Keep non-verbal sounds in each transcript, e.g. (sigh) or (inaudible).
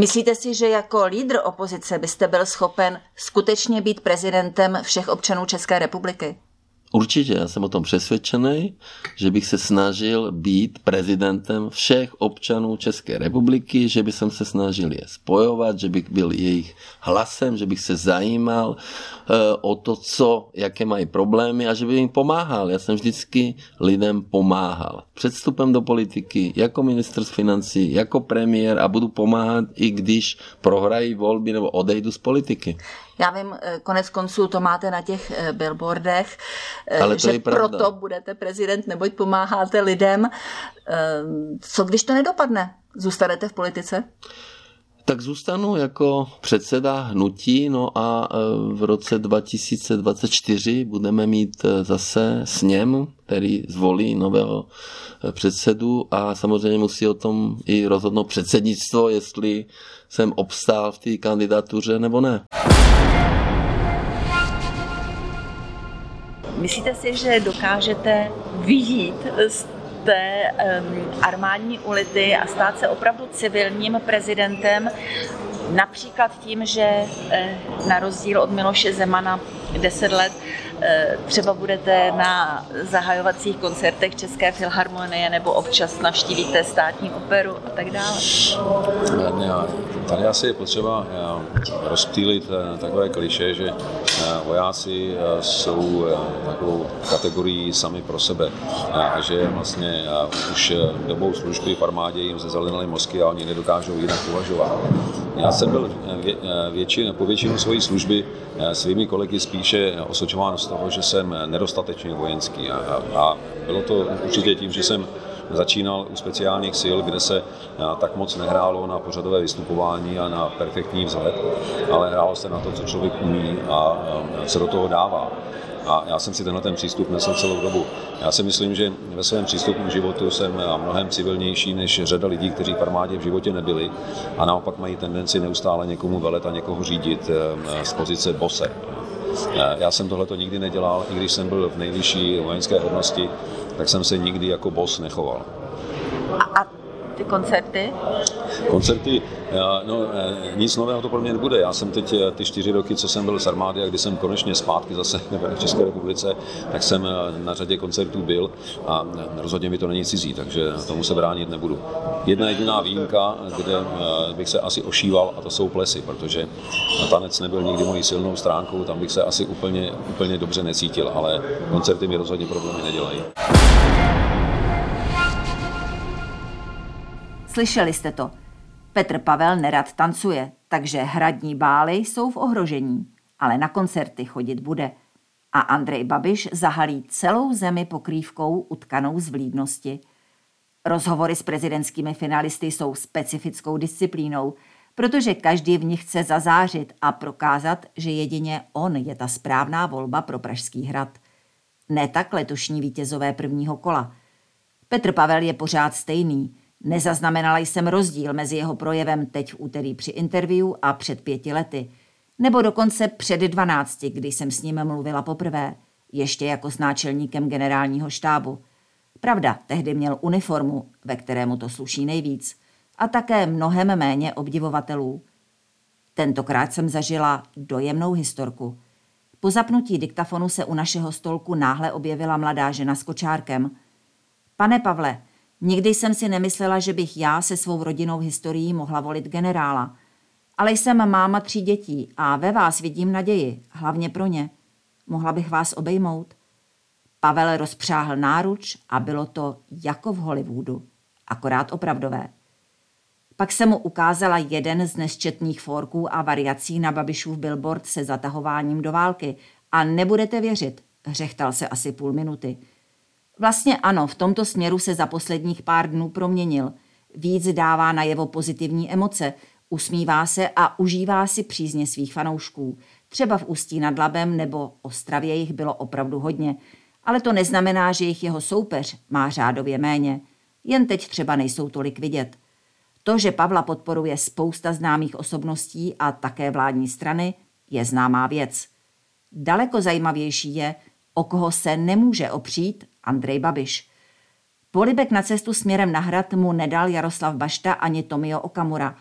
Myslíte si, že jako lídr opozice byste byl schopen skutečně být prezidentem všech občanů České republiky? Určitě, já jsem o tom přesvědčený, že bych se snažil být prezidentem všech občanů České republiky, že bych se snažil je spojovat, že bych byl jejich hlasem, že bych se zajímal uh, o to, co, jaké mají problémy a že bych jim pomáhal. Já jsem vždycky lidem pomáhal. Před vstupem do politiky, jako ministr financí, jako premiér a budu pomáhat i když prohrají volby nebo odejdu z politiky. Já vím, eh, konec konců to máte na těch eh, billboardech, eh, Ale to že je pravda. proto budete prezident, neboť pomáháte lidem. Co když to nedopadne? Zůstanete v politice? Tak zůstanu jako předseda hnutí, no a v roce 2024 budeme mít zase sněm, který zvolí nového předsedu a samozřejmě musí o tom i rozhodnout předsednictvo, jestli jsem obstál v té kandidatuře nebo ne. Myslíte si, že dokážete vyjít z té armádní ulity a stát se opravdu civilním prezidentem, například tím, že eh, na rozdíl od Miloše Zemana 10 let třeba budete na zahajovacích koncertech České filharmonie nebo občas navštívíte státní operu a tak dále? Tady asi je potřeba eh, rozptýlit eh, takové kliše, že vojáci jsou takovou kategorií sami pro sebe a že vlastně už dobou služby v armádě jim zezelinaly mozky a oni nedokážou jinak uvažovat. Já jsem byl většin, po většinu svojí služby svými kolegy spíše osočován z toho, že jsem nedostatečně vojenský. A, a bylo to určitě tím, že jsem začínal u speciálních sil, kde se tak moc nehrálo na pořadové vystupování a na perfektní vzhled, ale hrálo se na to, co člověk umí a co do toho dává. A já jsem si tenhle ten přístup nesl celou dobu. Já si myslím, že ve svém přístupu k životu jsem mnohem civilnější než řada lidí, kteří v armádě v životě nebyli a naopak mají tendenci neustále někomu velet a někoho řídit z pozice bose. Eh, já jsem tohle nikdy nedělal, i když jsem byl v nejvyšší vojenské hodnosti, tak jsem se nikdy jako bos nechoval. A, a ty koncerty? Koncerty, no eh, nic nového to pro mě nebude. Já jsem teď eh, ty čtyři roky, co jsem byl z armády a kdy jsem konečně zpátky zase (laughs) v České republice, tak jsem na řadě koncertů byl a rozhodně mi to není cizí, takže tomu se bránit nebudu. Jedna jediná výjimka, kde bych se asi ošíval, a to jsou plesy, protože tanec nebyl nikdy mojí silnou stránkou, tam bych se asi úplně, úplně dobře necítil, ale koncerty mi rozhodně problémy nedělají. Slyšeli jste to. Petr Pavel nerad tancuje, takže hradní bály jsou v ohrožení, ale na koncerty chodit bude. A Andrej Babiš zahalí celou zemi pokrývkou utkanou z vlídnosti. Rozhovory s prezidentskými finalisty jsou specifickou disciplínou, protože každý v nich chce zazářit a prokázat, že jedině on je ta správná volba pro Pražský hrad. Ne tak letošní vítězové prvního kola. Petr Pavel je pořád stejný – Nezaznamenala jsem rozdíl mezi jeho projevem teď v úterý při interview a před pěti lety, nebo dokonce před dvanácti, kdy jsem s ním mluvila poprvé, ještě jako s náčelníkem generálního štábu. Pravda, tehdy měl uniformu, ve kterému to sluší nejvíc, a také mnohem méně obdivovatelů. Tentokrát jsem zažila dojemnou historku. Po zapnutí diktafonu se u našeho stolku náhle objevila mladá žena s kočárkem. Pane Pavle, Nikdy jsem si nemyslela, že bych já se svou rodinnou historií mohla volit generála. Ale jsem máma tří dětí a ve vás vidím naději, hlavně pro ně. Mohla bych vás obejmout? Pavel rozpřáhl náruč a bylo to jako v Hollywoodu, akorát opravdové. Pak se mu ukázala jeden z nesčetných forků a variací na Babišův billboard se zatahováním do války a nebudete věřit, hřechtal se asi půl minuty – Vlastně ano, v tomto směru se za posledních pár dnů proměnil. víc dává na jevo pozitivní emoce, usmívá se a užívá si přízně svých fanoušků. Třeba v Ústí nad Labem nebo Ostravě jich bylo opravdu hodně, ale to neznamená, že jich jeho soupeř má řádově méně. Jen teď třeba nejsou tolik vidět. To, že Pavla podporuje spousta známých osobností a také vládní strany, je známá věc. Daleko zajímavější je, o koho se nemůže opřít Andrej Babiš. Polibek na cestu směrem na hrad mu nedal Jaroslav Bašta ani Tomio Okamura.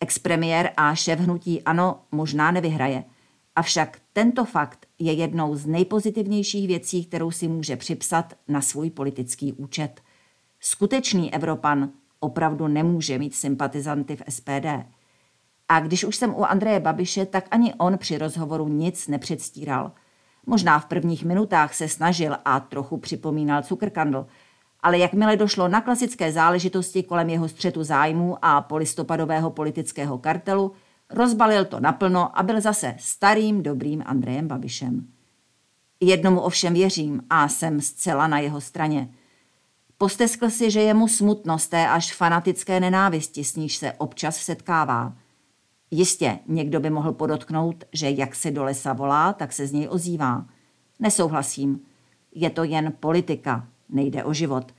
Expremiér a šéf hnutí ANO možná nevyhraje. Avšak tento fakt je jednou z nejpozitivnějších věcí, kterou si může připsat na svůj politický účet. Skutečný Evropan opravdu nemůže mít sympatizanty v SPD. A když už jsem u Andreje Babiše, tak ani on při rozhovoru nic nepředstíral. Možná v prvních minutách se snažil a trochu připomínal cukrkandl, ale jakmile došlo na klasické záležitosti kolem jeho střetu zájmů a polistopadového politického kartelu, rozbalil to naplno a byl zase starým dobrým Andrejem Babišem. Jednomu ovšem věřím a jsem zcela na jeho straně. Posteskl si, že je mu smutno z té až fanatické nenávisti, s níž se občas setkává – Jistě, někdo by mohl podotknout, že jak se do lesa volá, tak se z něj ozývá. Nesouhlasím. Je to jen politika, nejde o život.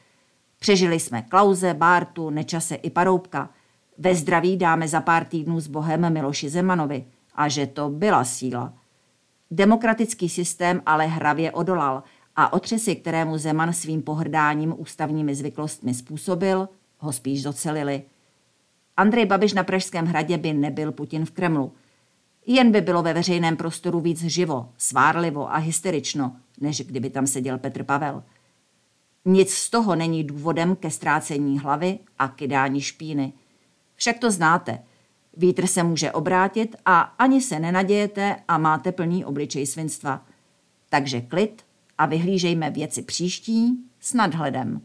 Přežili jsme Klauze, Bártu, Nečase i Paroubka. Ve zdraví dáme za pár týdnů s Bohem Miloši Zemanovi. A že to byla síla. Demokratický systém ale hravě odolal a otřesy, kterému Zeman svým pohrdáním ústavními zvyklostmi způsobil, ho spíš docelili – Andrej Babiš na Pražském hradě by nebyl Putin v Kremlu. Jen by bylo ve veřejném prostoru víc živo, svárlivo a hysterično, než kdyby tam seděl Petr Pavel. Nic z toho není důvodem ke ztrácení hlavy a kydání špíny. Však to znáte. Vítr se může obrátit a ani se nenadějete a máte plný obličej svinstva. Takže klid a vyhlížejme věci příští s nadhledem.